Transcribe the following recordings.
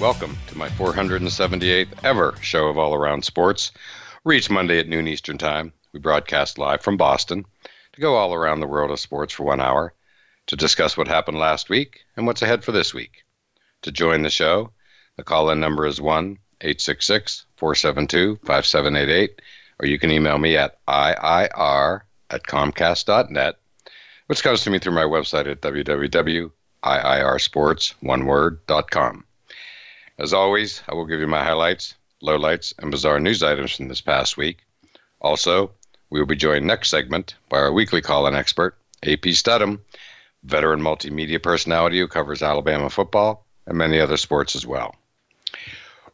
welcome to my 478th ever show of All Around Sports. Reach Monday at noon Eastern Time. We broadcast live from Boston to go all around the world of sports for one hour to discuss what happened last week and what's ahead for this week. To join the show, the call in number is 1 866 472 5788, or you can email me at IIR at Comcast.net, which comes to me through my website at www iirsports, As always, I will give you my highlights, lowlights, and bizarre news items from this past week. Also, we will be joined next segment by our weekly call-in expert, AP Studham, veteran multimedia personality who covers Alabama football and many other sports as well.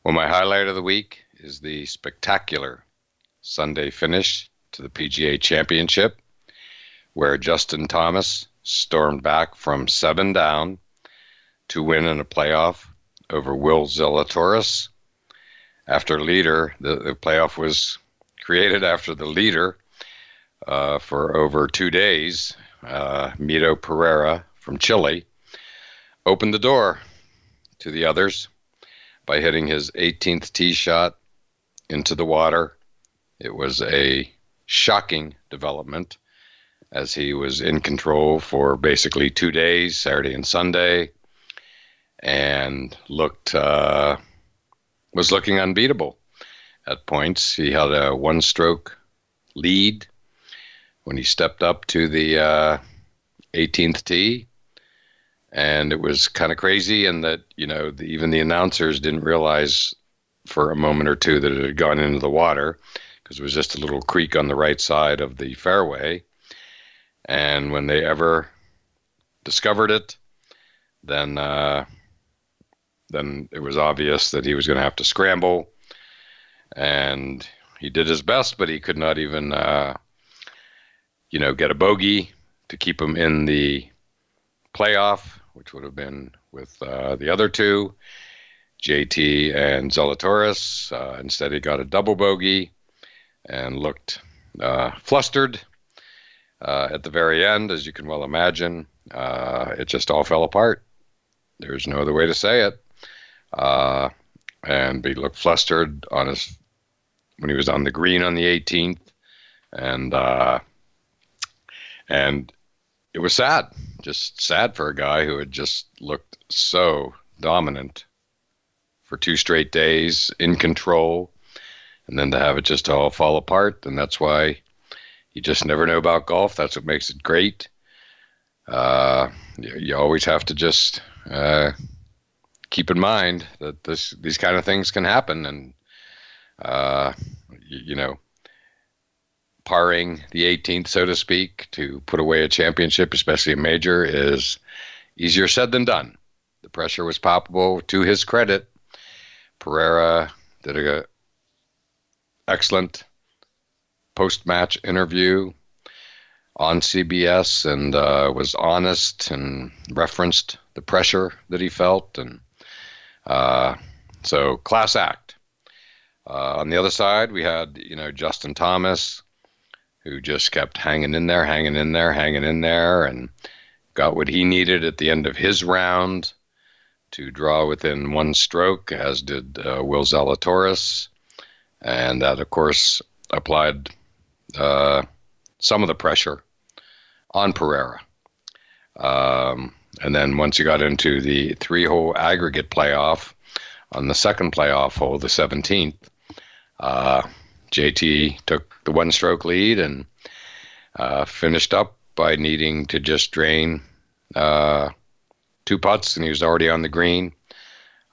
Well, my highlight of the week is the spectacular Sunday finish to the PGA Championship, where Justin Thomas stormed back from seven down to win in a playoff over Will Zalatoris. After leader, the, the playoff was created after the leader uh, for over two days, uh, Mito Pereira from Chile, opened the door to the others by hitting his 18th tee shot into the water. It was a shocking development as he was in control for basically two days, Saturday and Sunday, and looked uh, was looking unbeatable at points. He had a one-stroke lead when he stepped up to the uh, 18th tee, and it was kind of crazy. And that you know the, even the announcers didn't realize for a moment or two that it had gone into the water because it was just a little creek on the right side of the fairway and when they ever discovered it, then uh, then it was obvious that he was going to have to scramble, and he did his best, but he could not even, uh, you know, get a bogey to keep him in the playoff, which would have been with uh, the other two, JT and Zalatoris. Uh, instead, he got a double bogey and looked uh, flustered uh, at the very end, as you can well imagine, uh, it just all fell apart. There's no other way to say it. Uh, and he looked flustered on his when he was on the green on the 18th, and uh, and it was sad, just sad for a guy who had just looked so dominant for two straight days, in control, and then to have it just all fall apart. And that's why you just never know about golf. That's what makes it great. Uh, you, you, always have to just uh, keep in mind that this these kind of things can happen, and uh, you, you, know, parring the 18th, so to speak, to put away a championship, especially a major, is easier said than done. The pressure was palpable. To his credit, Pereira did a excellent post match interview on CBS and uh, was honest and referenced the pressure that he felt. And uh, so, class act. Uh, on the other side, we had, you know, Justin Thomas, who just kept hanging in there, hanging in there, hanging in there, and got what he needed at the end of his round to draw within one stroke, as did uh, Will Zalatoris. And that, of course, applied uh, some of the pressure on Pereira. Um, and then once you got into the three hole aggregate playoff on the second playoff hole, the 17th, uh, JT took the one stroke lead and uh, finished up by needing to just drain uh, two putts, and he was already on the green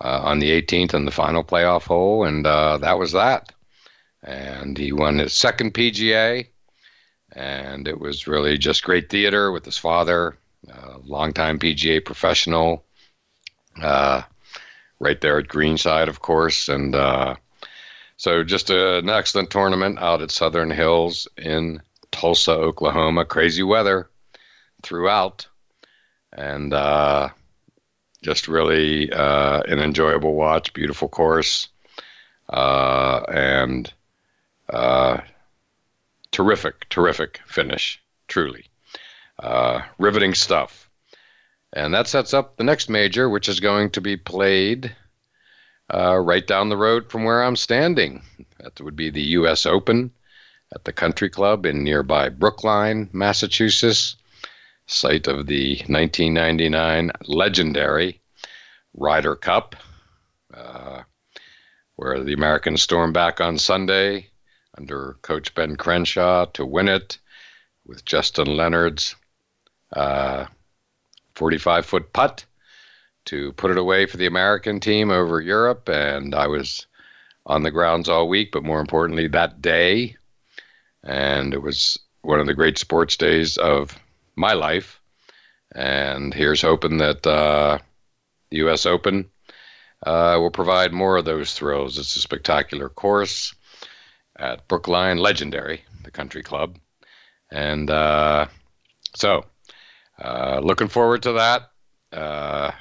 uh, on the 18th on the final playoff hole, and uh, that was that. And he won his second PGA. And it was really just great theater with his father, a longtime PGA professional. Uh, right there at Greenside, of course. And uh, so just a, an excellent tournament out at Southern Hills in Tulsa, Oklahoma. Crazy weather throughout. And uh, just really uh, an enjoyable watch, beautiful course, uh, and uh, terrific, terrific finish, truly. Uh, riveting stuff. And that sets up the next major, which is going to be played uh, right down the road from where I'm standing. That would be the U.S. Open at the Country Club in nearby Brookline, Massachusetts, site of the 1999 legendary Ryder Cup, uh, where the Americans stormed back on Sunday under Coach Ben Crenshaw to win it with Justin Leonard's 45 uh, foot putt to put it away for the American team over Europe. And I was on the grounds all week, but more importantly, that day. And it was one of the great sports days of my life. And here's hoping that uh, the U.S. Open uh, will provide more of those thrills. It's a spectacular course at Brookline, legendary, the country club. And uh, so, uh, looking forward to that. Uh,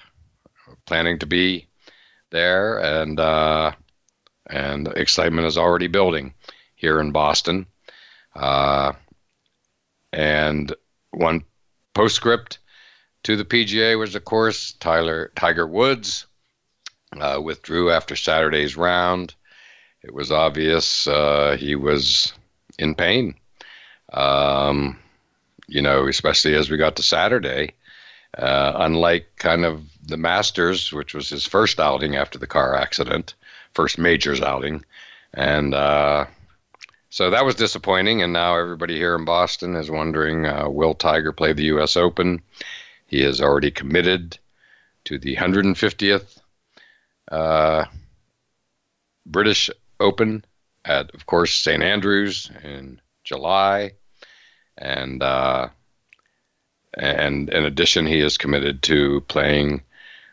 planning to be there, and uh, and excitement is already building here in Boston. Uh, and one postscript to the PGA was, of course, Tyler Tiger Woods uh, withdrew after Saturday's round. It was obvious he was in pain. Um, you know, especially as we got to Saturday. Uh, unlike kind of the Masters, which was his first outing after the car accident, first majors outing, and uh, so that was disappointing. And now everybody here in Boston is wondering, uh, will Tiger play the U.S. Open? He has already committed to the 150th uh, British Open at, of course, St Andrews in July and uh, and in addition, he is committed to playing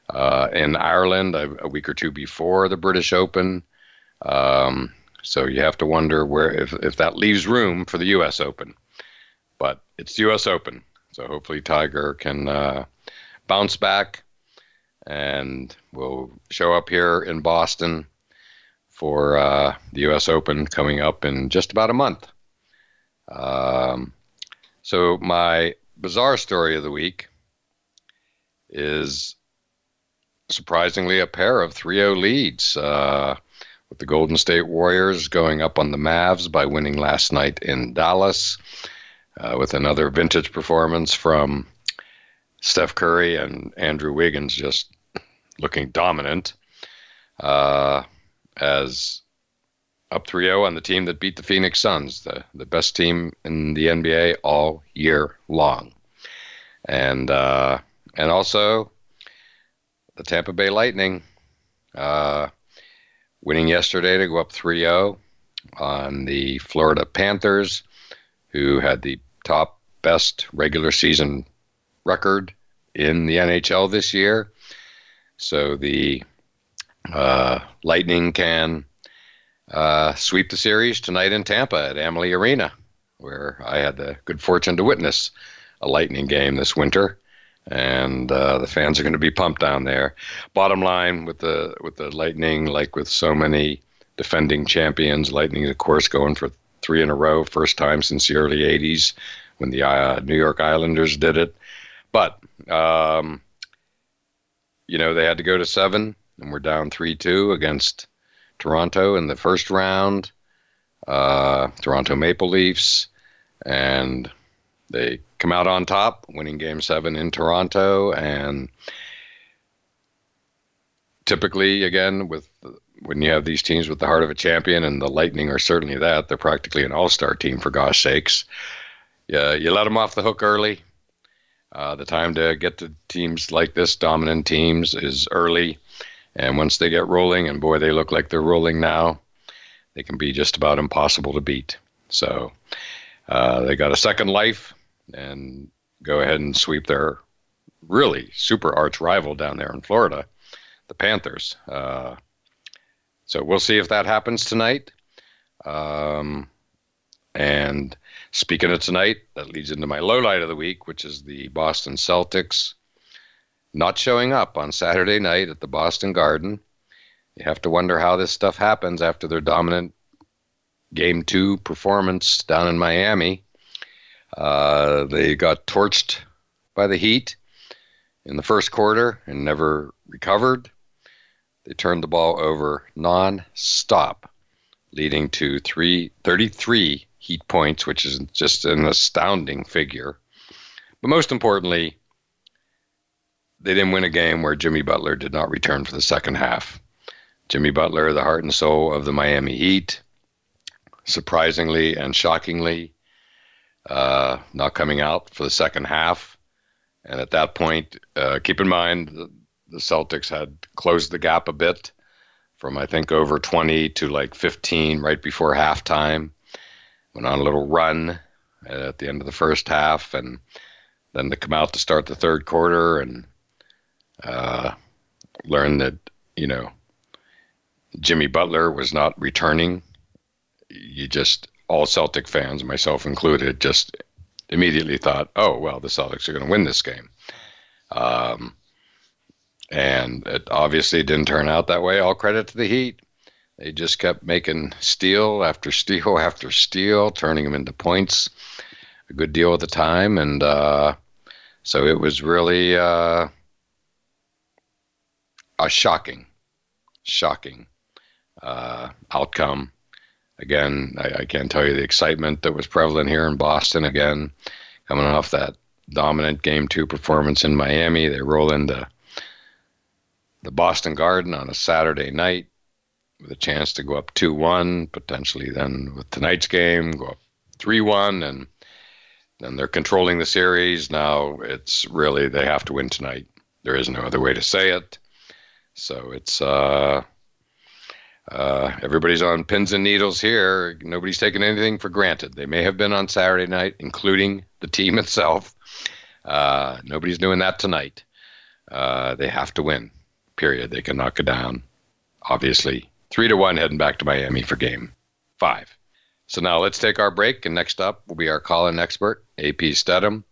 uh, in Ireland a, a, week or two before the British Open. Um, so you have to wonder where if if that leaves room for the U.S. Open, but it's the U.S. Open, so hopefully Tiger can uh, bounce back and will show up here in Boston for uh, the U.S. Open coming up in just about a month. Um, so, my bizarre story of the week is surprisingly a pair of 3 0 leads. Uh, with the Golden State Warriors going up on the Mavs by winning last night in Dallas, uh, with another vintage performance from Steph Curry and Andrew Wiggins just looking dominant. Uh, as up 3-0 on the team that beat the Phoenix Suns, the, the best team in the NBA all year long. And uh, and also the Tampa Bay Lightning uh, winning yesterday to go up 3-0 on the Florida Panthers, who had the top best regular season record in the NHL this year. So the uh, Lightning can uh, sweep the series tonight in Tampa at Amalie Arena, where I had the good fortune to witness a Lightning game this winter, and uh, the fans are going to be pumped down there. Bottom line with the with the Lightning, like with so many defending champions, Lightning of course going for three in a row, first time since the early '80s when the uh, New York Islanders did it. But um, you know they had to go to seven, and we're down three two against Toronto in the first round, uh, Toronto Maple Leafs, and they come out on top, winning Game Seven in Toronto. And typically, again, with when you have these teams with the heart of a champion, and the Lightning are certainly that, they're practically an all-star team for gosh sakes. Yeah, you let them off the hook early. Uh, the time to get to teams like this, dominant teams, is early. And once they get rolling, and boy, they look like they're rolling now, they can be just about impossible to beat. So uh, they got a second life and go ahead and sweep their really super arch rival down there in Florida, the Panthers. Uh, so we'll see if that happens tonight. Um, and speaking of tonight, that leads into my low light of the week, which is the Boston Celtics not showing up on Saturday night at the Boston Garden. You have to wonder how this stuff happens after their dominant game two performance down in Miami. Uh, they got torched by the Heat in the first quarter and never recovered. They turned the ball over non-stop, leading to three, 33 Heat points, which is just an astounding figure. But most importantly, they didn't win a game where Jimmy Butler did not return for the second half. Jimmy Butler, the heart and soul of the Miami Heat, surprisingly and shockingly, uh, not coming out for the second half. And at that point, uh, keep in mind the, Celtics had closed the gap a bit from I think over 20 to like 15 right before halftime. Went on a little run at the end of the first half, and then to come out to start the third quarter and uh, learn that you know Jimmy Butler was not returning. You just all Celtic fans, myself included, just immediately thought, "Oh well, the Celtics are going to win this game." Um, and it obviously didn't turn out that way. All credit to the Heat. They just kept making steal after steal after steal, turning them into points a good deal of the time, and uh, so it was really uh, a shocking, shocking uh, outcome. Again, I, I, can't tell you the excitement that was prevalent here in Boston. Again, coming off that dominant Game Two performance in Miami, they roll into the Boston Garden on a Saturday night with a chance to go up 2 1, potentially then with tonight's game, go up 3 1, and then they're controlling the series. Now it's really, they have to win tonight. There is no other way to say it. So it's, uh, uh, everybody's on pins and needles here. Nobody's taking anything for granted. They may have been on Saturday night, including the team itself. Uh, nobody's doing that tonight. Uh, they have to win. Period. They can knock it down. Obviously, three to one heading back to Miami for game five. So now let's take our break, and next up will be our call-in expert, AP Stedham,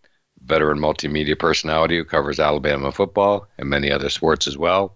veteran multimedia personality who covers Alabama football and many other sports as well.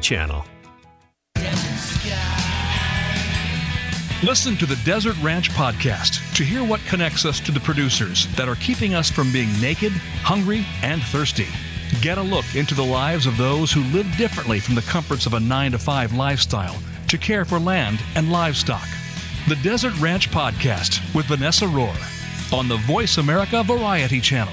Channel. Listen to the Desert Ranch podcast to hear what connects us to the producers that are keeping us from being naked, hungry, and thirsty. Get a look into the lives of those who live differently from the comforts of a 9 to 5 lifestyle to care for land and livestock. The Desert Ranch podcast with Vanessa Rohr on the Voice America Variety Channel.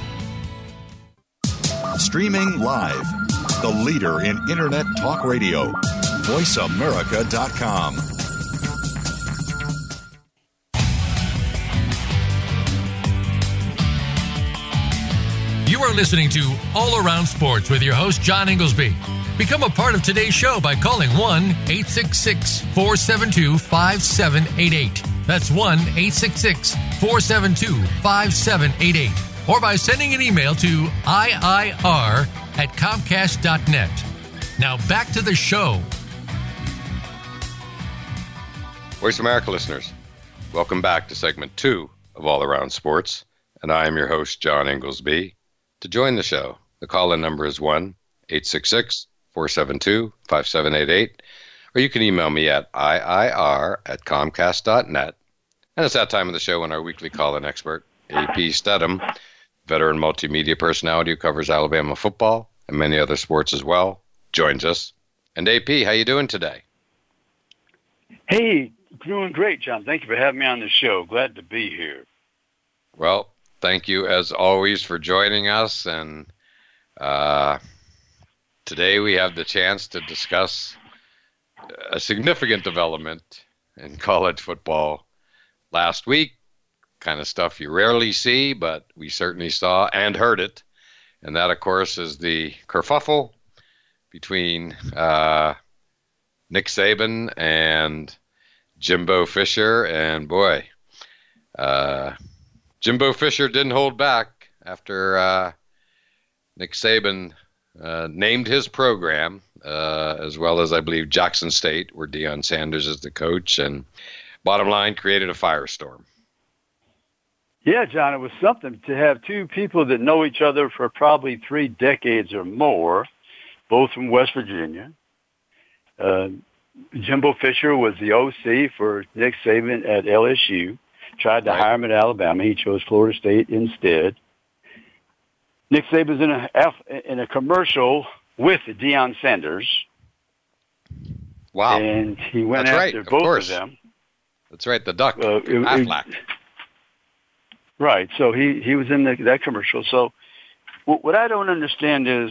Streaming live, the leader in Internet Talk Radio, VoiceAmerica.com. You are listening to All Around Sports with your host, John Inglesby. Become a part of today's show by calling 1 866 472 5788. That's 1 866 472 5788. Or by sending an email to IIR at Comcast.net. Now back to the show. Voice America listeners, welcome back to segment two of All Around Sports. And I am your host, John Inglesby. To join the show, the call in number is 1 866 472 5788, or you can email me at IIR at Comcast.net. And it's that time of the show when our weekly call in expert, AP Stedham, veteran multimedia personality who covers Alabama football and many other sports as well, joins us. And AP, how you doing today? Hey, doing great, John. Thank you for having me on the show. Glad to be here. Well, thank you as always for joining us. And uh, today we have the chance to discuss a significant development in college football last week. Kind of stuff you rarely see, but we certainly saw and heard it. And that, of course, is the kerfuffle between uh, Nick Saban and Jimbo Fisher. And boy, uh, Jimbo Fisher didn't hold back after uh, Nick Saban uh, named his program, uh, as well as I believe Jackson State, where Deion Sanders is the coach, and bottom line, created a firestorm. Yeah, John, it was something to have two people that know each other for probably three decades or more, both from West Virginia. Uh, Jimbo Fisher was the OC for Nick Saban at LSU. Tried to Right. hire him at Alabama. He chose Florida State instead. Nick Saban's in a in a commercial with Deion Sanders, Wow, and he went That's right, after of both course. of them. that's right, the duck, Uh, it- it-. Right. So he he was in the, that commercial. So what, what I don't understand is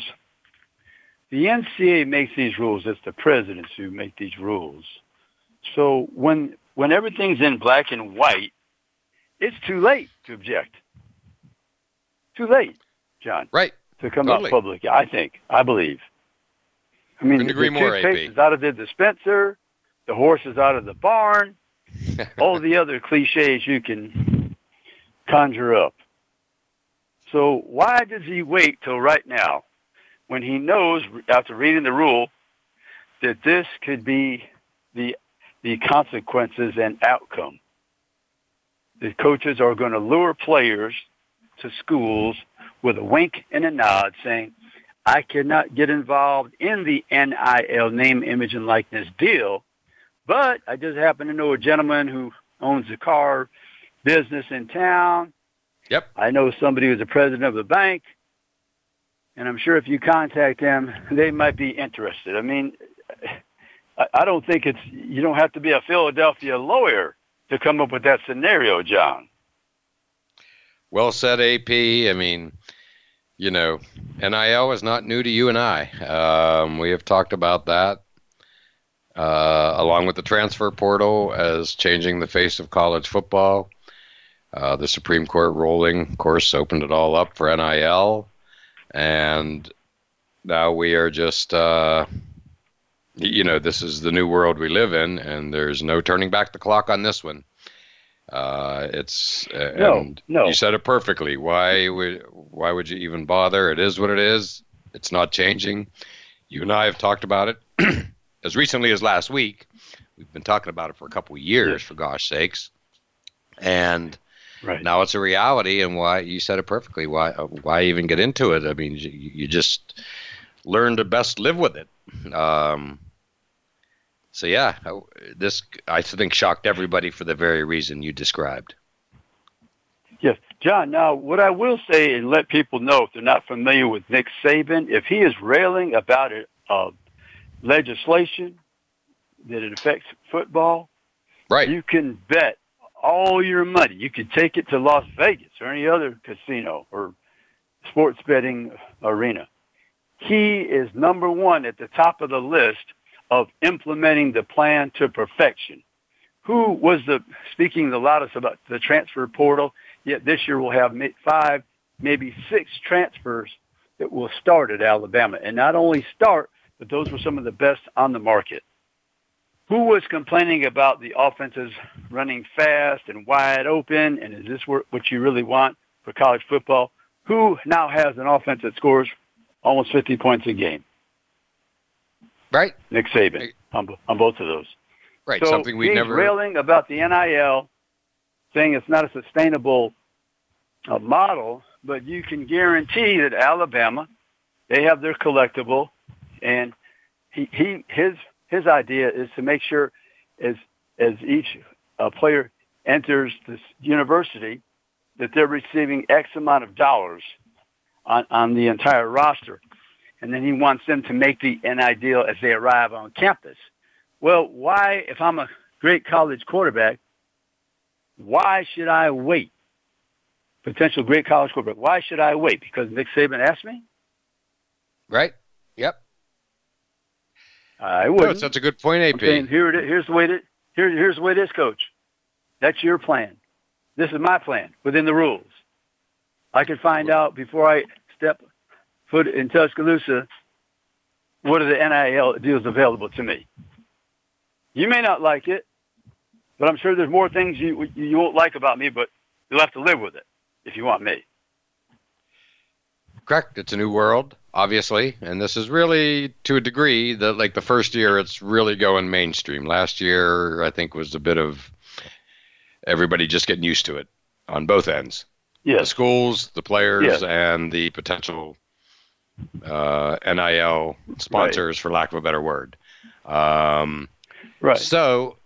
the NCA makes these rules. It's the presidents who make these rules. So when when everything's in black and white, it's too late to object. Too late, John, Right. to come Totally. out public. I think. I believe. I mean, the agree more, toothpaste is out of the dispenser. The horse is out of the barn. all the other cliches you can conjure up. So why does he wait till right now when he knows after reading the rule that this could be the the consequences and outcome? The coaches are going to lure players to schools with a wink and a nod saying, I cannot get involved in the NIL name, image, and likeness deal, but I just happen to know a gentleman who owns a car business in town. Yep. I know somebody who's the president of the bank, and I'm sure if you contact them, they might be interested. I mean, I, don't think it's you don't have to be a Philadelphia lawyer to come up with that scenario, John. Well said, AP. I mean, you know, NIL is not new to you and I. Um, we have talked about that, uh, along with the transfer portal as changing the face of college football. Uh, the Supreme Court ruling, of course, opened it all up for NIL, and now we are just, uh, you know, this is the new world we live in, and there's no turning back the clock on this one. Uh, it's uh, No, no. you said it perfectly. Why would why would you even bother? It is what it is. It's not changing. You and I have talked about it as recently as last week. We've been talking about it for a couple of years, Yes. for gosh sakes. And Right. now it's a reality. And why you said it perfectly. Why uh, why even get into it? I mean, you, you just learn to best live with it. Um, so yeah, this I think shocked everybody for the very reason you described. Yes, John. Now, what I will say and let people know if they're not familiar with Nick Saban, if he is railing about it, uh, legislation that it affects football, right? You can bet all your money. You could take it to Las Vegas or any other casino or sports betting arena. He is number one at the top of the list of implementing the plan to perfection. Who was the speaking the loudest about the transfer portal? Yet this year we'll have five, maybe six transfers that will start at Alabama. And not only start, but those were some of the best on the market. Who was complaining about the offenses running fast and wide open? And is this what you really want for college football? Who now has an offense that scores almost 50 points a game? Right. Nick Saban on, on both of those. Right. So Something we he's never railing about the NIL saying it's not a sustainable uh, model, but you can guarantee that Alabama, they have their collective, and he, he his his idea is to make sure as as each uh, player enters this university that they're receiving X amount of dollars on, on the entire roster. And then he wants them to make the NIL deal as they arrive on campus. Well, why, if I'm a great college quarterback, why should I wait? Potential great college quarterback. Why should I wait? Because Nick Saban asked me? Right. Yep. I would. No, that's a good point, AP. Saying, here it is. Here's the way it. Here, here's the way it is, Coach. That's your plan. This is my plan within the rules. I can find out before I step foot in Tuscaloosa what are the NIL deals available to me. You may not like it, but I'm sure there's more things you you won't like about me, but you'll have to live with it if you want me. Correct. It's a new world, obviously, and this is really, to a degree, that like the first year, it's really going mainstream. Last year, I think, was a bit of everybody just getting used to it on both ends. Yes. The schools, the players, yes. and the potential uh, NIL sponsors, right. for lack of a better word. Um, right. So,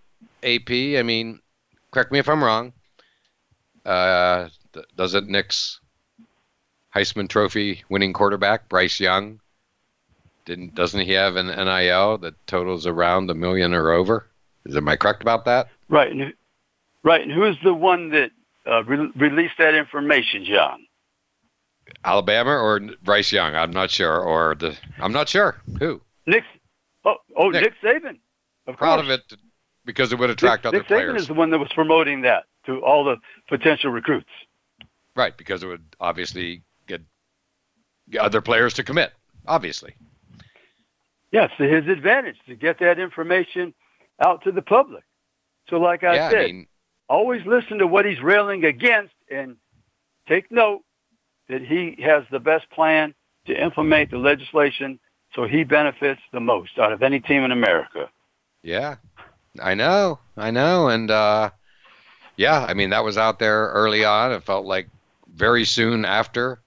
AP, I mean, correct me if I'm wrong. Uh, doesn't Nick's Heisman Trophy winning quarterback Bryce Young didn't doesn't he have an NIL that totals around a million or over? Is am I correct about that? Right, and, right. And who's the one that uh, re- released that information, John? Alabama or Bryce Young? I'm not sure. Or the I'm not sure who. Nick. Oh, oh, Nick, Nick Saban. Of Proud course. of it because it would attract Nick, other Nick players. Saban is the one that was promoting that to all the potential recruits. Right, because it would obviously other players to commit. Obviously. Yes, to his advantage to get that information out to the public. So, like I yeah, said, I mean, always listen to what he's railing against and take note that he has the best plan to implement the legislation so he benefits the most out of any team in America. Yeah, I know, I know, and uh, yeah, I mean that was out there early on. It felt like very soon after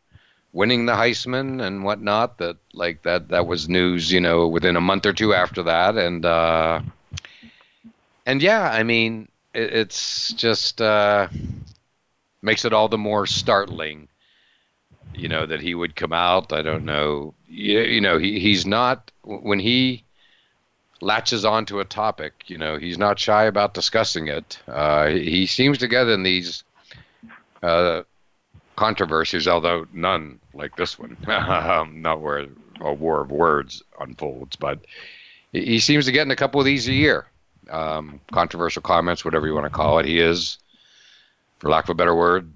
winning the Heisman and whatnot that like that that was news, you know, within a month or two after that, and uh, and yeah, I mean it, it's just uh, makes it all the more startling you know that he would come out. I don't know. You, you know he, he's not when he latches onto a topic you know he's not shy about discussing it. Uh, he seems to get in these uh, controversies although none like this one um, not where a war of words unfolds but he seems to get in a couple of these a year um, controversial comments whatever you want to call it he is for lack of a better word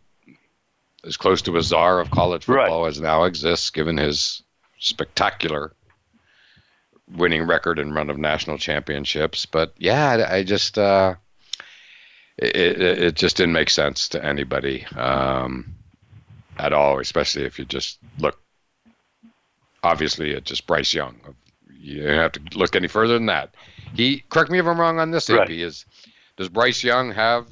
as close to a czar of college football right. as now exists, given his spectacular winning record and run of national championships. But yeah, I, just uh, it, it just didn't make sense to anybody um, at all, especially if you just look obviously at just Bryce Young. You don't have to look any further than that. He correct me if I'm wrong on this. Right. AP is does Bryce Young have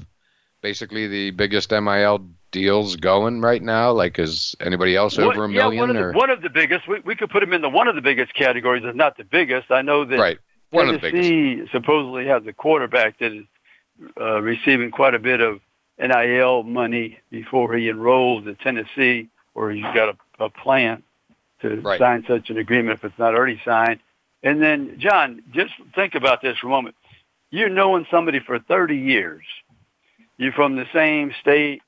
basically the biggest NIL deals going right now? Like, is anybody else What- over a yeah, million? one, of the, one of the biggest. We, we could put him in the one of the biggest categories, if not the biggest. I know that right, one of the biggest. supposedly has a quarterback that is uh, receiving quite a bit of NIL money before he enrolls at Tennessee, or he's got a, a plan to Right. sign such an agreement if it's not already signed. And then, John, just think about this for a moment. You're knowing somebody for 30 years. You're from the same state,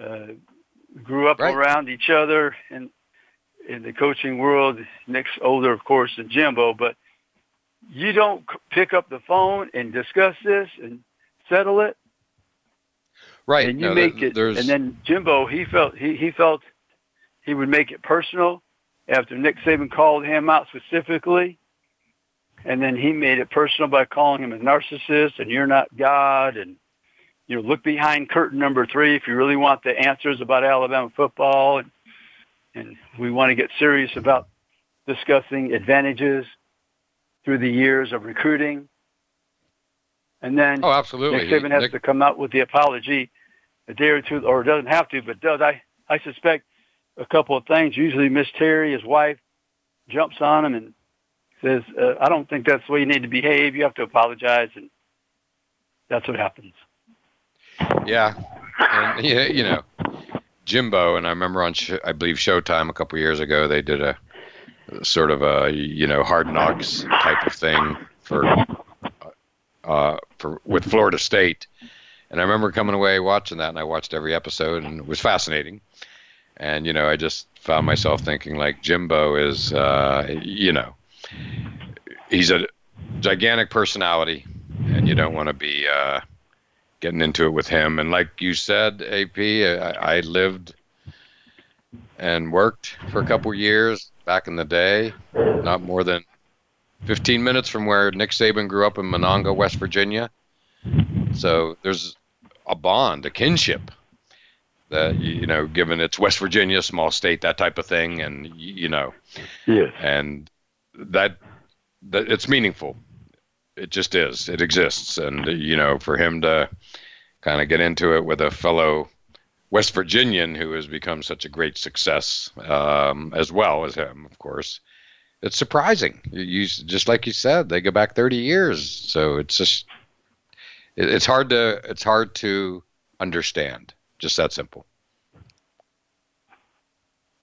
uh, grew up Right. around each other in in the coaching world. Nick's older, of course, than Jimbo, but you don't c- pick up the phone and discuss this and settle it, Right. and you no, make there- it. And then Jimbo, he felt he, he felt he would make it personal after Nick Saban called him out specifically, and then he made it personal by calling him a narcissist and you're not God and you know look behind curtain number three if you really want the answers about Alabama football and and we want to get serious about discussing advantages through the years of recruiting. And then oh, absolutely. Nick Saban has Nick- to come out with the apology a day or two, or doesn't have to, but does. I, I suspect a couple of things. Usually Miss Terry, his wife, jumps on him and says, uh, I don't think that's the way you need to behave. You have to apologize. And that's what happens. Yeah, and yeah, you know, Jimbo, and I remember on Sh- I believe Showtime a couple years ago they did a sort of a you know hard knocks type of thing for uh, for with Florida State, and I remember coming away watching that, and I watched every episode, and it was fascinating. And you know, I just found myself thinking like Jimbo is, uh, you know, he's a gigantic personality, and you don't want to be. Uh, getting into it with him. And like you said, AP, I, I lived and worked for a couple years back in the day, not more than 15 minutes from where Nick Saban grew up in Monongah, West Virginia. So there's a bond, a kinship that, you know, given it's West Virginia, small state, that type of thing. And, you know, Yes. and that, that it's meaningful. It just is. It exists, and you know, for him to kind of get into it with a fellow West Virginian who has become such a great success, um, as well as him, of course, it's surprising. You, you just like you said, they go back 30 years, so it's just it, it's hard to it's hard to understand. Just that simple.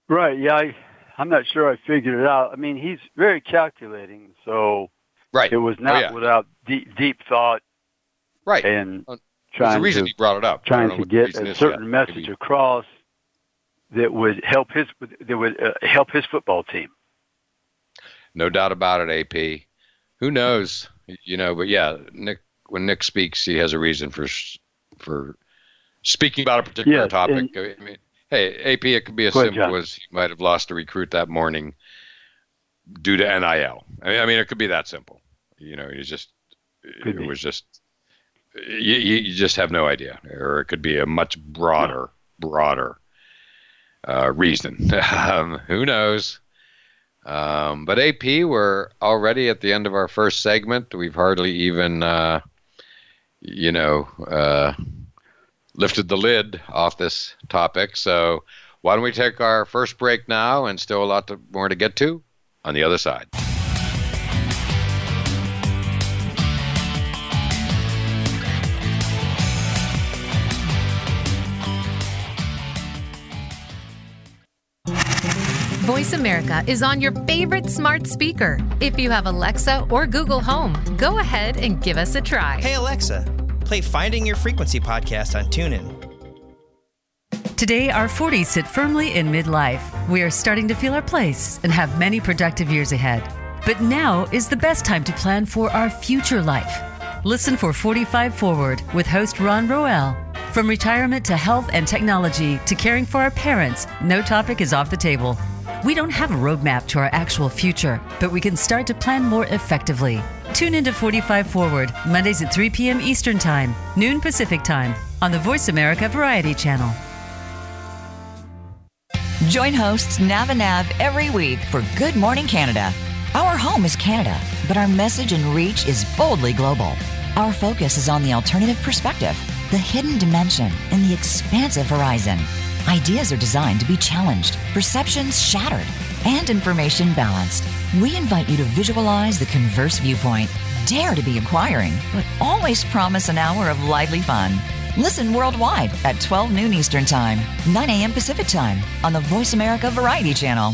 Right. Yeah. I, I'm not sure I figured it out. I mean, he's very calculating. So Right. it was Oh, not yeah. without deep, deep thought Right. and trying reason to he brought it up. Trying to get a certain message Maybe- across that would help his that would uh, help his football team. No doubt about it, AP. Who knows? You know, but yeah, Nick. When Nick speaks, he has a reason for for speaking about a particular Yes, topic. I mean, hey, AP, it could be as simple John. as he might have lost a recruit that morning due to NIL. I mean, I mean, it could be that simple. You know, you just Could it be. was just you, you just have no idea, or it could be a much broader, broader uh, reason. um, who knows? Um, but AP, we're already at the end of our first segment. We've hardly even, uh, you know, uh, lifted the lid off this topic. So why don't we take our first break now and still a lot to, more to get to on the other side. Voice America is on your favorite smart speaker. If you have Alexa or Google Home, go ahead and give us a try. Hey Alexa, play Finding Your Frequency podcast on TuneIn. Today, our 40s sit firmly in midlife. We are starting to feel our place and have many productive years ahead. But now is the best time to plan for our future life. Listen for 45 Forward with host Ron Roel. From retirement to health and technology to caring for our parents, no topic is off the table. We don't have a roadmap to our actual future, but we can start to plan more effectively. Tune into 45 Forward, Mondays at 3 p.m. Eastern Time, noon Pacific Time, on the Voice America Variety Channel. Join hosts Nav and Nav every week for Good Morning Canada. Our home is Canada, but our message and reach is boldly global. Our focus is on the alternative perspective, the hidden dimension, and the expansive horizon. Ideas are designed to be challenged, perceptions shattered, and information balanced. We invite you to visualize the converse viewpoint. Dare to be inquiring, but always promise an hour of lively fun. Listen worldwide at 12 noon Eastern Time, 9 a.m. Pacific Time on the Voice America Variety Channel.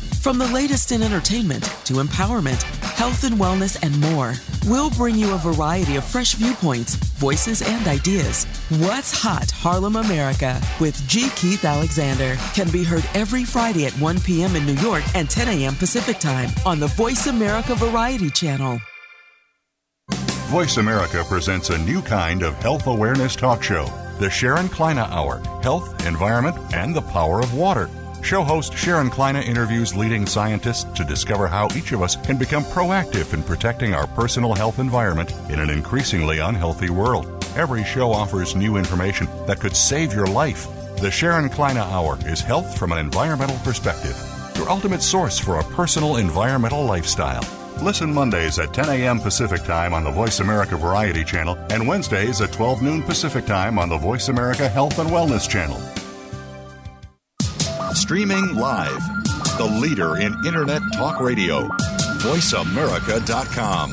From the latest in entertainment to empowerment, health and wellness, and more, we'll bring you a variety of fresh viewpoints, voices, and ideas. What's Hot Harlem America with G. Keith Alexander can be heard every Friday at 1 p.m. in New York and 10 a.m. Pacific Time on the Voice America Variety Channel. Voice America presents a new kind of health awareness talk show, the Sharon Kleyne Hour Health, Environment, and the Power of Water. Show host Sharon Kleyne interviews leading scientists to discover how each of us can become proactive in protecting our personal health environment in an increasingly unhealthy world. Every show offers new information that could save your life. The Sharon Kleyne Hour is health from an environmental perspective, your ultimate source for a personal environmental lifestyle. Listen Mondays at 10 a.m. Pacific Time on the Voice America Variety Channel and Wednesdays at 12 noon Pacific Time on the Voice America Health and Wellness Channel. Streaming live, the leader in Internet Talk Radio, VoiceAmerica.com.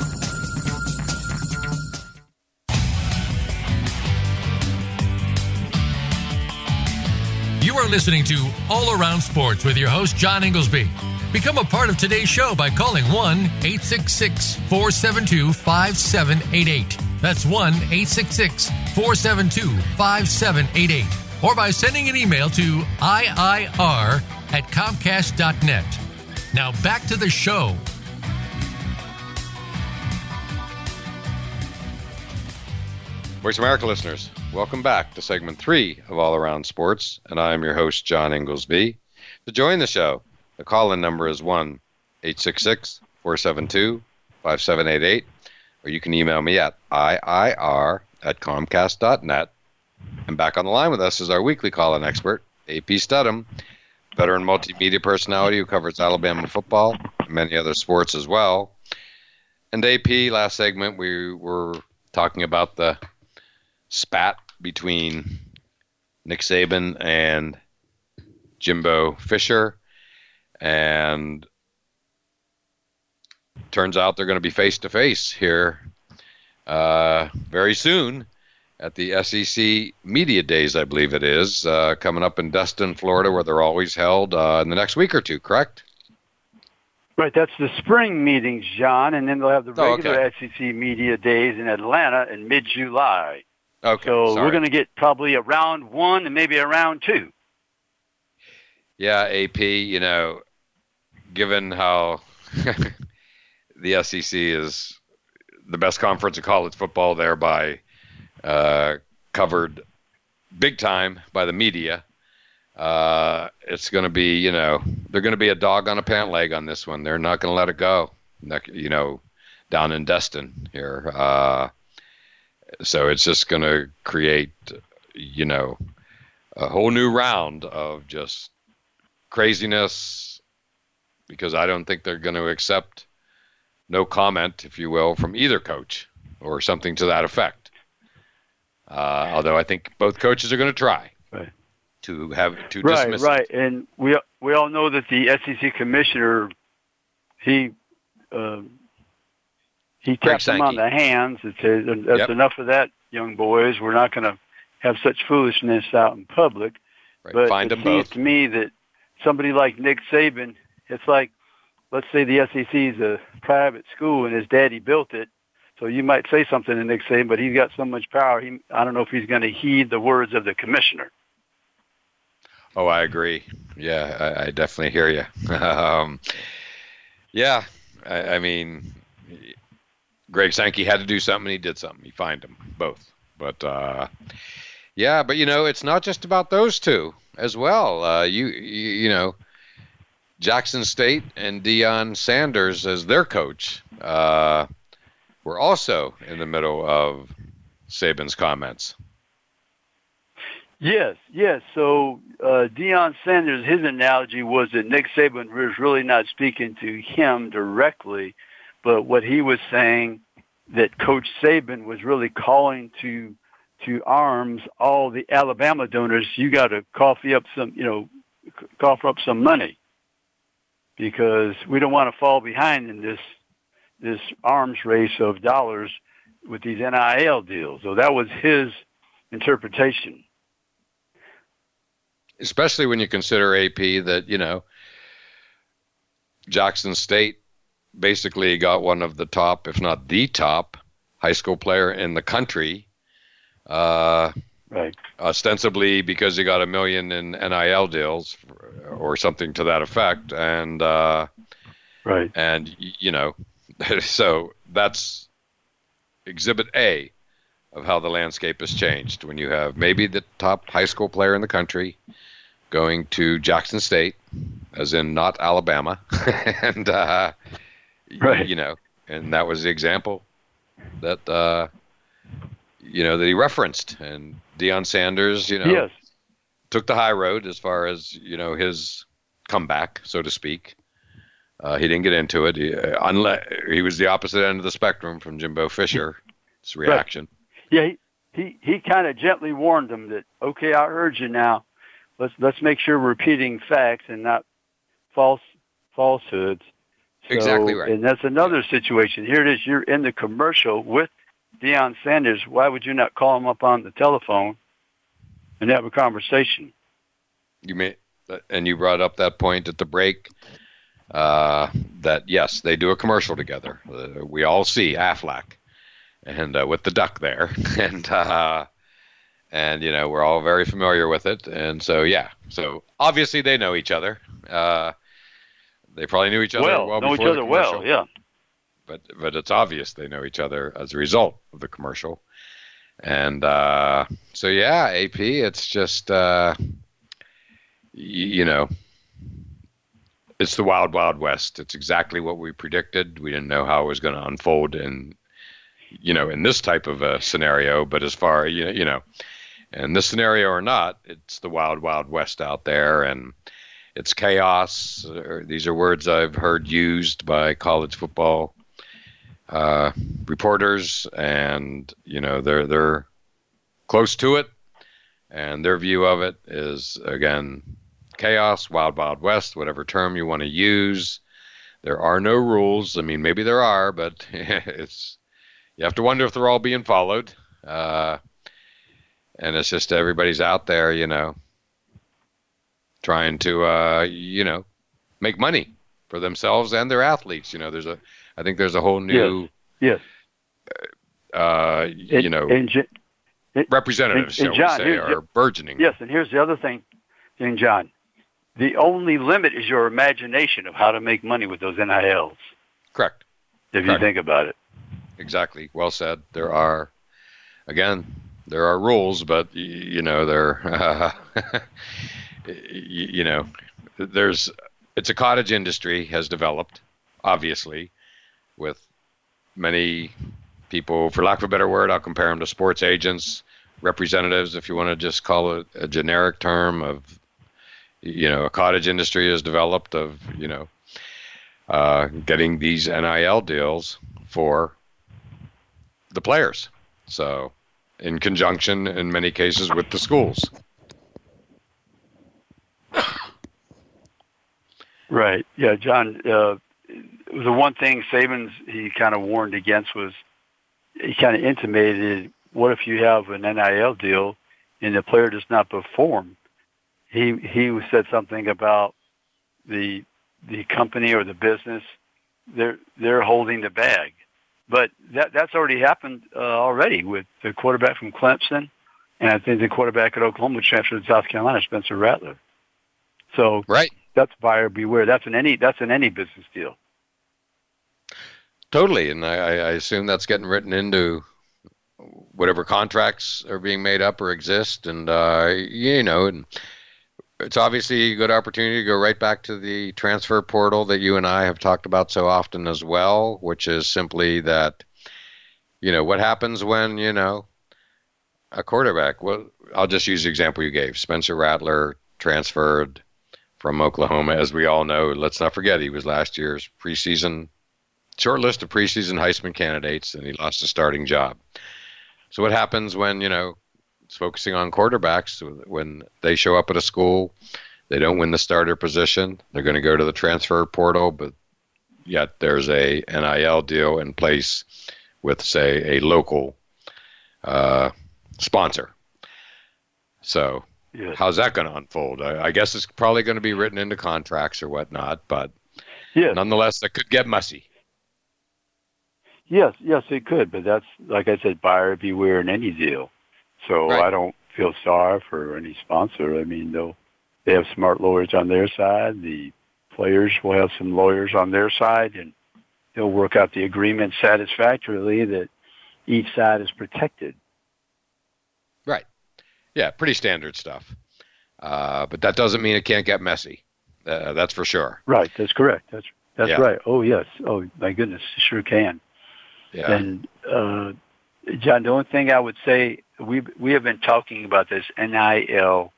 You are listening to All Around Sports with your host, John Inglesby. Become a part of today's show by calling 1 866 472 5788. That's 1 866 472 5788. Or by sending an email to IIR at Comcast.net. Now back to the show. Voice America listeners, welcome back to segment three of All Around Sports, and I am your host, John Inglesby. To join the show, the call in number is 1 866 472 5788, or you can email me at IIR at Comcast.net. And back on the line with us is our weekly call in expert, AP Steadham, veteran multimedia personality who covers Alabama football and many other sports as well. And AP, last segment, we were talking about the spat between Nick Saban and Jimbo Fisher. And turns out they're going to be face to face here uh, very soon at the SEC Media Days, I believe it is, uh, coming up in Destin, Florida, where they're always held uh, in the next week or two, correct? Right, that's the spring meetings, John, and then they'll have the Oh, regular okay. SEC Media Days in Atlanta in mid-July. Okay, So sorry. we're going to get probably a round one and maybe a round two. Yeah, AP, you know, given how the SEC is the best conference in college football, thereby uh, covered big time by the media, uh, it's going to be, you know, they're going to be a dog on a pant leg on this one. They're not going to let it go, you know, down in Destin here. Uh, so it's just going to create, you know, a whole new round of just craziness because I don't think they're going to accept no comment, if you will, from either coach or something to that effect. Uh, although I think both coaches are going to try Right. to have to Right, dismiss right, and we we all know that the SEC commissioner, he uh, he tapped them on the hands and said, "That's Yep. enough of that, young boys. We're not going to have such foolishness out in public." Right, But find it seems to me that somebody like Nick Saban, it's like, let's say the SEC is a private school and his daddy built it. So you might say something to Nick Saban, but he's got so much power. He, I don't know if he's going to heed the words of the commissioner. Oh, I agree. Yeah, I, I definitely hear you. um, yeah, I, I mean, Greg Sankey had to do something. He did something. He fined them both. But uh, yeah, but you know, it's not just about those two as well. Uh, you, you you know, Jackson State and Deion Sanders as their coach uh, were also in the middle of Saban's comments. Yes, yes. So uh, Deion Sanders, his analogy was that Nick Saban was really not speaking to him directly, but what he was saying that Coach Saban was really calling to to arms all the Alabama donors. You got to coffee up some, you know, cough up some money because we don't want to fall behind in this this arms race of dollars with these NIL deals. So that was his interpretation. Especially when you consider AP that, you know, Jackson State basically got one of the top, if not the top, high school player in the country. Uh, right. Ostensibly because he got a million in NIL deals or something to that effect. And, uh, right. And, you know, so that's exhibit A of how the landscape has changed when you have maybe the top high school player in the country going to Jackson State, as in not Alabama, and uh, right. you know, and that was the example that uh, you know that he referenced, and Deion Sanders, you know, yes. took the high road as far as you know his comeback, so to speak. Uh, he didn't get into it. He, uh, unless he was the opposite end of the spectrum from Jimbo Fisher's reaction. Right. Yeah, he he, he kind of gently warned him that okay, I heard you now. Let's let's make sure we're repeating facts and not false falsehoods. So, exactly right. And that's another situation. Here it is. You're in the commercial with Deion Sanders. Why would you not call him up on the telephone and have a conversation? You may, and you brought up that point at the break uh, that yes, they do a commercial together. Uh, we all see Aflac and uh, with the duck there, and uh, and you know we're all very familiar with it. And so yeah, so obviously they know each other. Uh, they probably knew each other well, well know each other well, yeah. But but it's obvious they know each other as a result of the commercial. And uh, so yeah, AP, it's just uh, y- you know it's the wild wild west. It's exactly what we predicted. We didn't know how it was going to unfold in you know in this type of a scenario but as far you know you know in this scenario or not it's the wild wild west out there and it's chaos. These are words i've heard used by college football uh, reporters and you know they're they're close to it and their view of it is again chaos, wild, wild west, whatever term you want to use. There are no rules. I mean, maybe there are, but it's you have to wonder if they're all being followed. Uh, and it's just everybody's out there, you know, trying to, uh, you know, make money for themselves and their athletes. You know, there's a, I think there's a whole new, yes, uh, you and, know, and, representatives, and, and shall John, we say, are burgeoning. Yes, and here's the other thing, thing, John the only limit is your imagination of how to make money with those NILs. Correct. If Correct. you think about it. Exactly. Well said. There are, again, there are rules, but you know, there, uh, you know, there's, it's a cottage industry has developed, obviously, with many people, for lack of a better word, I'll compare them to sports agents, representatives, if you want to just call it a generic term of you know a cottage industry has developed of you know uh, getting these NIL deals for the players. So in conjunction in many cases with the schools. Right. Yeah, John. Uh, the one thing Saban's he kind of warned against was he kind of intimated, what if you have an NIL deal and the player does not perform? He he said something about the the company or the business they're they're holding the bag, but that that's already happened uh, already with the quarterback from Clemson, and I think the quarterback at Oklahoma transferred to South Carolina, Spencer Rattler. So right, that's buyer beware. That's an any that's an any business deal. Totally, and I, I assume that's getting written into whatever contracts are being made up or exist, and uh, you know, and it's obviously a good opportunity to go right back to the transfer portal that you and I have talked about so often as well, which is simply that, you know, what happens when, you know, a quarterback, well, I'll just use the example you gave. Spencer Rattler transferred from Oklahoma, as we all know. Let's not forget he was last year's preseason short list of preseason Heisman candidates, and he lost a starting job. So what happens when you know it's focusing on quarterbacks when they show up at a school, they don't win the starter position, they're going to go to the transfer portal, but yet there's a NIL deal in place with say a local uh, sponsor. So yes. how's that going to unfold? I, I, guess it's probably going to be written into contracts or whatnot, but yes. nonetheless, it could get messy. Yes, yes, it could, but that's like I said, buyer beware in any deal. So right. I don't feel sorry for any sponsor. I mean, they'll they have smart lawyers on their side. The players will have some lawyers on their side, and they'll work out the agreement satisfactorily that each side is protected. Right. Yeah, pretty standard stuff. Uh, but that doesn't mean it can't get messy. Uh, that's for sure. Right. That's correct. That's that's yeah. right. Oh yes. Oh my goodness, sure can. Yeah. And uh, John, the only thing I would say we we have been talking about this NIL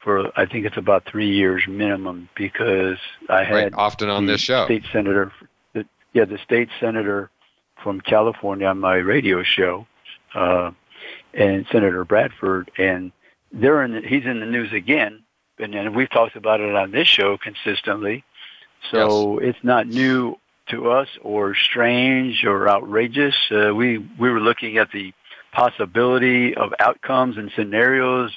for I think it's about three years minimum because I had right, often on this show state senator, the, yeah, the state senator from California on my radio show, uh, and Senator Bradford, and they're in the, he's in the news again, and, and we've talked about it on this show consistently. So yes. it's not new to us or strange or outrageous. Uh, we we were looking at the possibility of outcomes and scenarios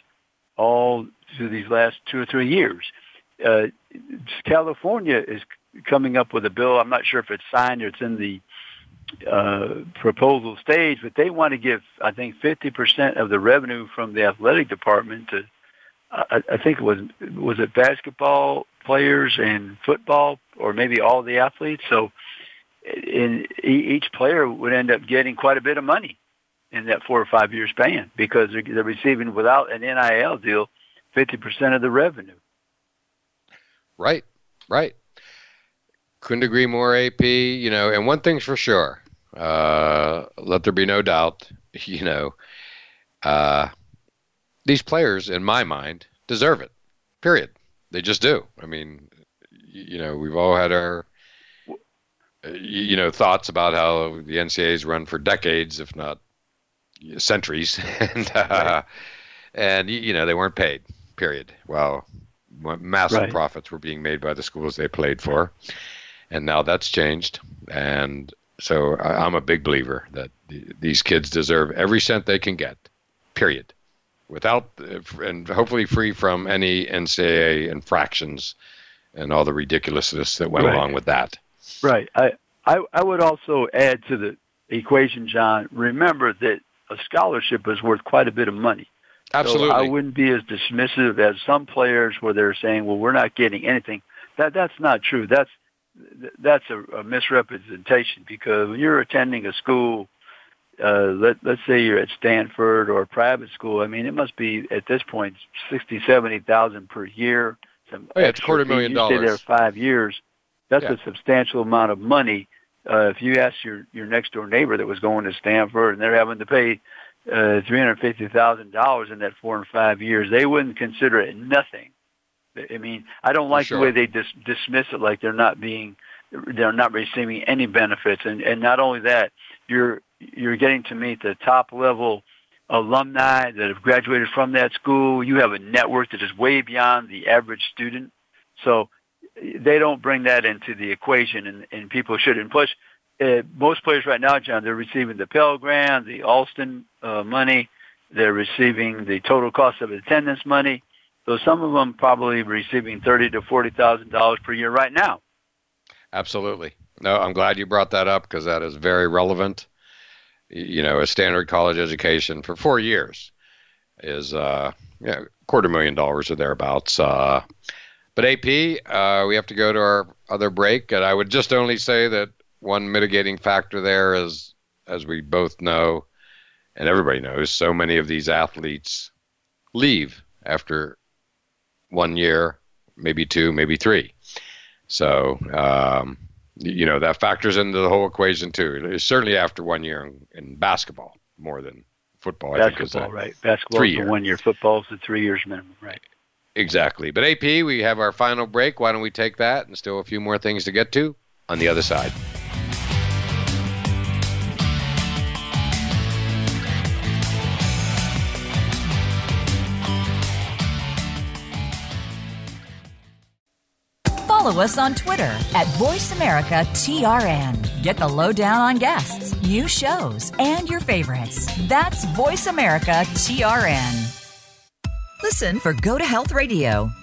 all through these last two or three years. Uh, California is coming up with a bill. I'm not sure if it's signed or it's in the uh, proposal stage, but they want to give, I think, 50% of the revenue from the athletic department to, I, I think it was, was it basketball players and football or maybe all the athletes. So in, each player would end up getting quite a bit of money in that four or five year span because they're, receiving without an NIL deal 50% of the revenue. Right, right. Couldn't agree more, AP. You know, and one thing's for sure, uh, let there be no doubt, you know, uh, these players, in my mind, deserve it, period. They just do. I mean, you know, we've all had our you know thoughts about how the NCAA's run for decades, if not centuries, and uh, right. and you know they weren't paid. Period. Well, massive right. profits were being made by the schools they played for, and now that's changed. And so I, am a big believer that these kids deserve every cent they can get. Period. Without and hopefully free from any NCAA infractions and all the ridiculousness that went right. along with that. Right. I, I, I would also add to the equation, John, remember that a scholarship is worth quite a bit of money. Absolutely. So I wouldn't be as dismissive as some players where they're saying, well, we're not getting anything. That That's not true. That's, that's a, a misrepresentation because when you're attending a school, uh, let, let's say you're at Stanford or a private school, I mean, it must be at this point sixty, seventy thousand per year. Some oh, yeah, it's a quarter million dollars. You stay there five years that's yeah. a substantial amount of money. Uh, if you ask your your next door neighbor that was going to Stanford and they're having to pay uh, three hundred fifty thousand dollars in that four and five years, they wouldn't consider it nothing. I mean, I don't like sure. the way they dis- dismiss it like they're not being, they're not receiving any benefits, and and not only that, you're you're getting to meet the top level alumni that have graduated from that school. You have a network that is way beyond the average student. So they don't bring that into the equation, and, and people shouldn't. Plus, uh, most players right now, John, they're receiving the Pell Grant, the Alston uh, money. They're receiving the total cost of attendance money. So some of them probably receiving thirty to forty thousand dollars per year right now. Absolutely. No, I'm glad you brought that up because that is very relevant. You know, a standard college education for four years is uh, know, quarter million dollars or thereabouts. Uh, but AP, uh, we have to go to our other break, and I would just only say that one mitigating factor there is, as we both know, and everybody knows, so many of these athletes leave after one year, maybe two, maybe three. So, um, you know, that factors into the whole equation too. It's certainly after one year in, in basketball more than football. I think. Basketball, right? Basketball three is one year. Football is the three years minimum, right? Exactly. But AP, we have our final break. Why don't we take that and still a few more things to get to on the other side. Follow us on Twitter at VoiceAmericaTRN. Get the lowdown on guests, new shows, and your favorites. That's VoiceAmericaTRN. Listen for Go to Health Radio,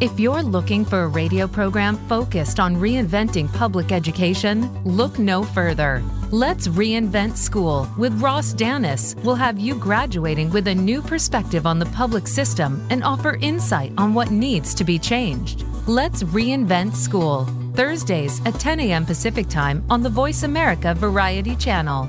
If you're looking for a radio program focused on reinventing public education, look no further. Let's Reinvent School with Ross Danis will have you graduating with a new perspective on the public system and offer insight on what needs to be changed. Let's Reinvent School, Thursdays at 10 a.m. Pacific Time on the Voice America Variety Channel.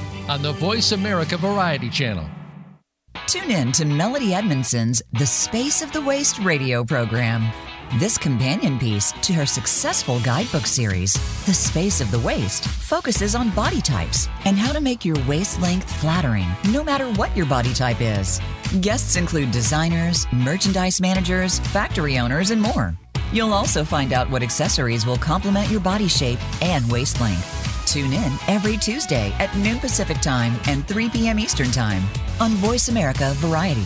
on the Voice America Variety Channel. Tune in to Melody Edmondson's The Space of the Waist radio program. This companion piece to her successful guidebook series, The Space of the Waist, focuses on body types and how to make your waist length flattering no matter what your body type is. Guests include designers, merchandise managers, factory owners, and more. You'll also find out what accessories will complement your body shape and waist length. Tune in every Tuesday at noon Pacific Time and 3 p.m. Eastern Time on Voice America Variety.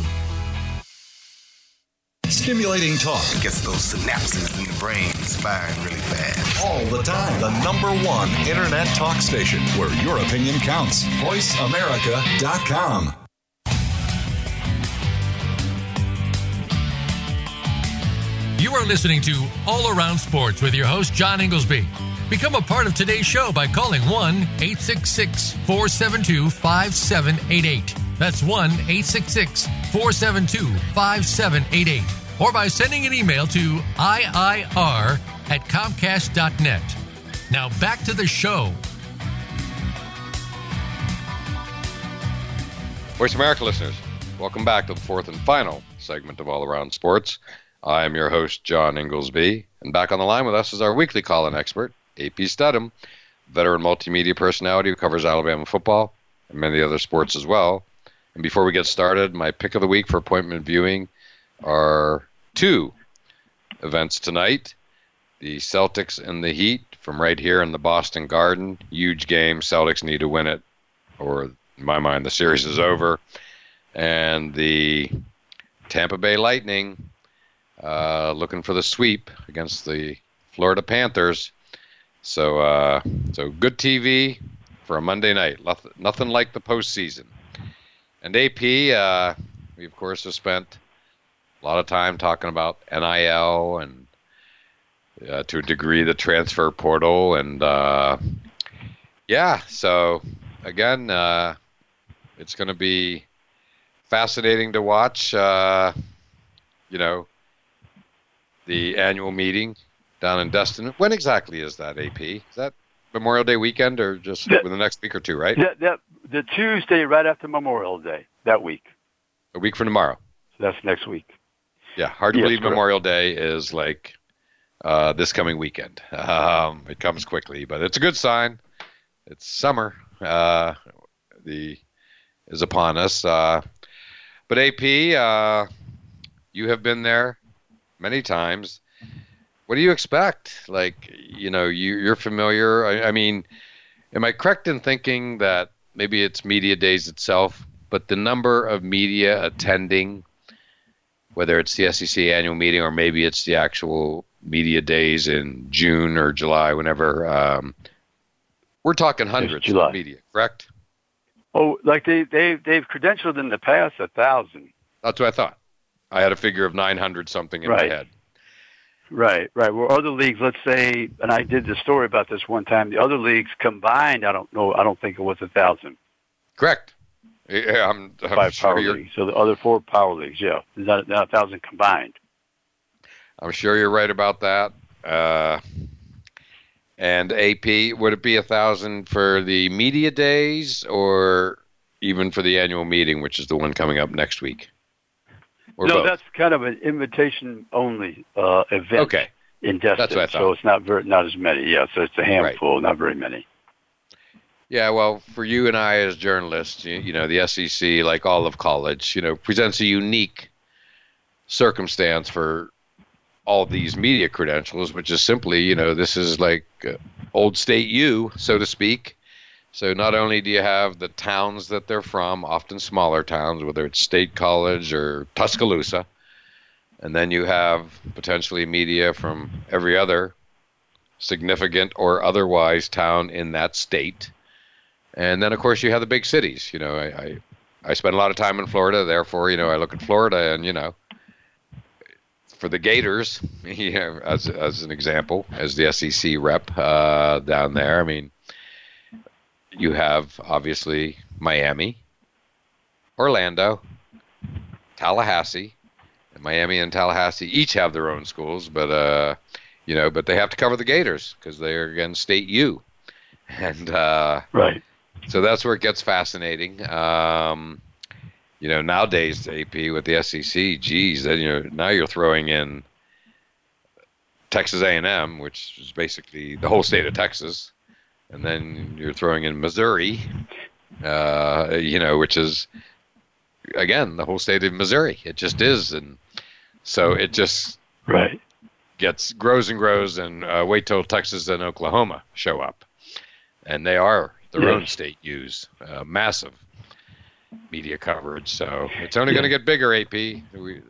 Stimulating talk gets those synapses in the brain firing really fast. all the time. The number one internet talk station where your opinion counts. VoiceAmerica.com. You are listening to All Around Sports with your host, John Inglesby. Become a part of today's show by calling 1 866 472 5788. That's 1 866 472 5788. Or by sending an email to IIR at Comcast.net. Now back to the show. Voice America listeners, welcome back to the fourth and final segment of All Around Sports. I am your host, John Inglesby, and back on the line with us is our weekly call-in expert, AP Steadham, veteran multimedia personality who covers Alabama football and many other sports as well. And before we get started, my pick of the week for appointment viewing are two events tonight. The Celtics and the Heat from right here in the Boston Garden. Huge game. Celtics need to win it, or in my mind, the series is over. And the Tampa Bay Lightning uh, looking for the sweep against the Florida Panthers. So, uh, so good TV for a Monday night. Nothing, like the postseason. And AP, uh, we of course have spent a lot of time talking about NIL and uh, to a degree the transfer portal and uh, yeah. So again, uh, it's going to be fascinating to watch. Uh, you know, the annual meeting down in Destin. When exactly is that, AP? Is that Memorial Day weekend or just within the next week or two, right? That, that, the Tuesday right after Memorial Day that week. A week from tomorrow. So that's next week. Yeah, hard to Yes, believe correct. Memorial Day is like uh, this coming weekend. Um, it comes quickly, but it's a good sign. It's summer. Uh, the is upon us. Uh, but AP, uh, you have been there many times. What do you expect? Like, you know, you, you're familiar. I, I mean, Am I correct in thinking that maybe it's media days itself, but the number of media attending, whether it's the SEC annual meeting or maybe it's the actual media days in June or July, whenever, um, we're talking hundreds July. of media, correct? Oh, like they they they've credentialed in the past a thousand. That's what I thought. I had a figure of 900 something in Right. my head. Right, right. Well, other leagues, let's say, and I did the story about this one time. The other leagues combined, I don't know, I don't think it was a thousand. Correct. Yeah, I'm, I'm Five sure power you're, leagues. So the other four power leagues, yeah, not, not a thousand combined. I'm sure you're right about that. Uh, and AP, would it be a thousand for the media days or even for the annual meeting, which is the one coming up next week? Or no, both? that's kind of an invitation only uh, event. Okay. In Destin, That's what I so it's not very, not as many. Yeah, so it's a handful, not very many. Yeah, well, for you and I as journalists, you, you know, the SEC, like all of college, you know, presents a unique circumstance for all these media credentials, which is simply, you know, this is like uh, old state U, so to speak. So not only do you have the towns that they're from, often smaller towns, whether it's State College or Tuscaloosa, and then you have potentially media from every other significant or otherwise town in that state. And then, of course, you have the big cities. You know, I, I, I spend a lot of time in Florida. Therefore, you know, I look at Florida and, you know, for the Gators, know, as, as an example, as the SEC rep uh, down there, I mean, you have obviously Miami, Orlando, Tallahassee, and Miami and Tallahassee each have their own schools, but uh, you know, but they have to cover the Gators because they're again state U, and uh, right. So that's where it gets fascinating. Um, you know, nowadays AP with the SEC, geez, then you know now you're throwing in Texas A&M, which is basically the whole state of Texas, and then you're throwing in Missouri, uh, you know, which is again the whole state of Missouri. It just is, and so it just right gets grows and grows, and uh, wait till Texas and Oklahoma show up, and they are their Yes. own state use uh, massive media coverage. So it's only Yeah. going to get bigger. AP. We,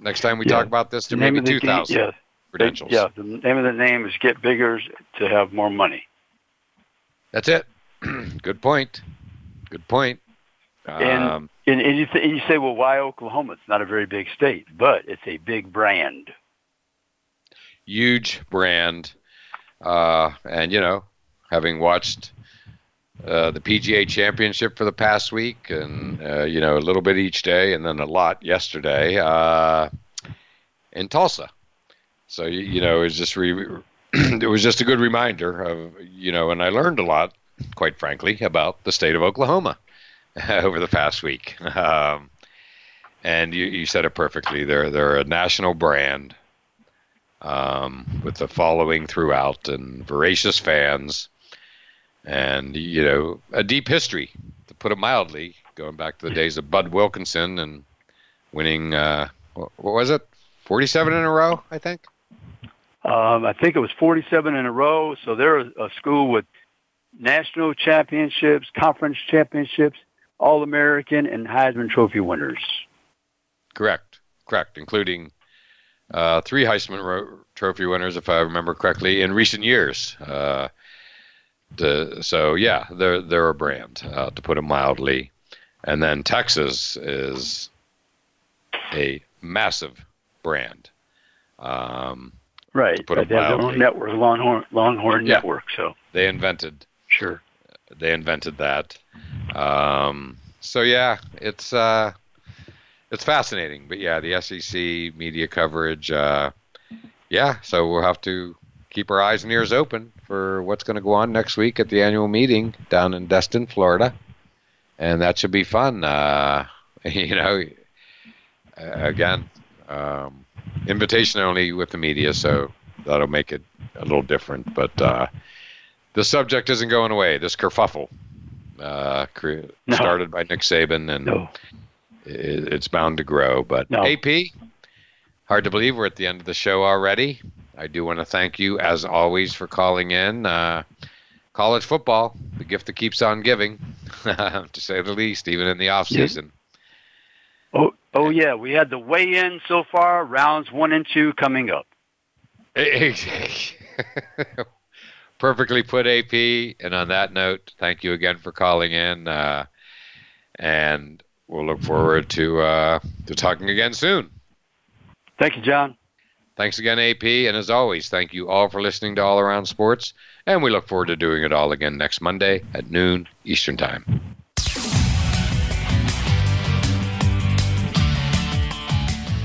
next time we Yeah. talk about this, there The may name be of the two thousand yeah. credentials. Yeah, the name of the name is Get Bigger to have more money. That's it. Good point. Good point. And, Um, and, and, you th- and you say, well, why Oklahoma? It's not a very big state, but it's a big brand. huge brand, uh, and you know, having watched uh, the PGA Championship for the past week, and uh, you know, a little bit each day, and then a lot yesterday uh, in Tulsa. So you, you know, it's just re- it was just a good reminder of you know, and I learned a lot, quite frankly, about the state of Oklahoma over the past week. Um, and you, you said it perfectly. They're they're a national brand um, with a following throughout and voracious fans, and you know a deep history, to put it mildly, going back to the days of Bud Wilkinson and winning. Uh, what what was it? Forty-seven in a row, I think. Um, I think it was 47 in a row. So they're a, a school with national championships, conference championships, All American, and Heisman Trophy winners. Correct, correct, including uh, three Heisman Ro- Trophy winners, if I remember correctly, in recent years. Uh, the, so yeah, they're they're a brand, uh, to put it mildly. And then Texas is a massive brand. Um, Right. To put it have their own network, Longhorn, Longhorn Yeah. Network. So They invented. Sure. They invented that. Um, so yeah, it's uh, it's fascinating. But yeah, the SEC media coverage. Uh, yeah, so we'll have to keep our eyes and ears open for what's going to go on next week at the annual meeting down in Destin, Florida, and that should be fun. Uh, you know, again, um, invitation only with the media, so that'll make it a little different. But uh, the subject isn't going away. This kerfuffle, uh, cre- No. started by Nick Saban, and No. it, it's bound to grow. But No. AP, hard to believe we're at the end of the show already. I do want to thank you, as always, for calling in. Uh, college football, the gift that keeps on giving, to say the least, even in the off season. Oh, oh yeah, we had the weigh-in so far, rounds one and two coming up. Perfectly put, AP. And on that note, thank you again for calling in, uh, and we'll look forward to uh, to talking again soon. Thank you, John. Thanks again, AP. And as always, thank you all for listening to All Around Sports. And we look forward to doing it all again next Monday at noon Eastern Time.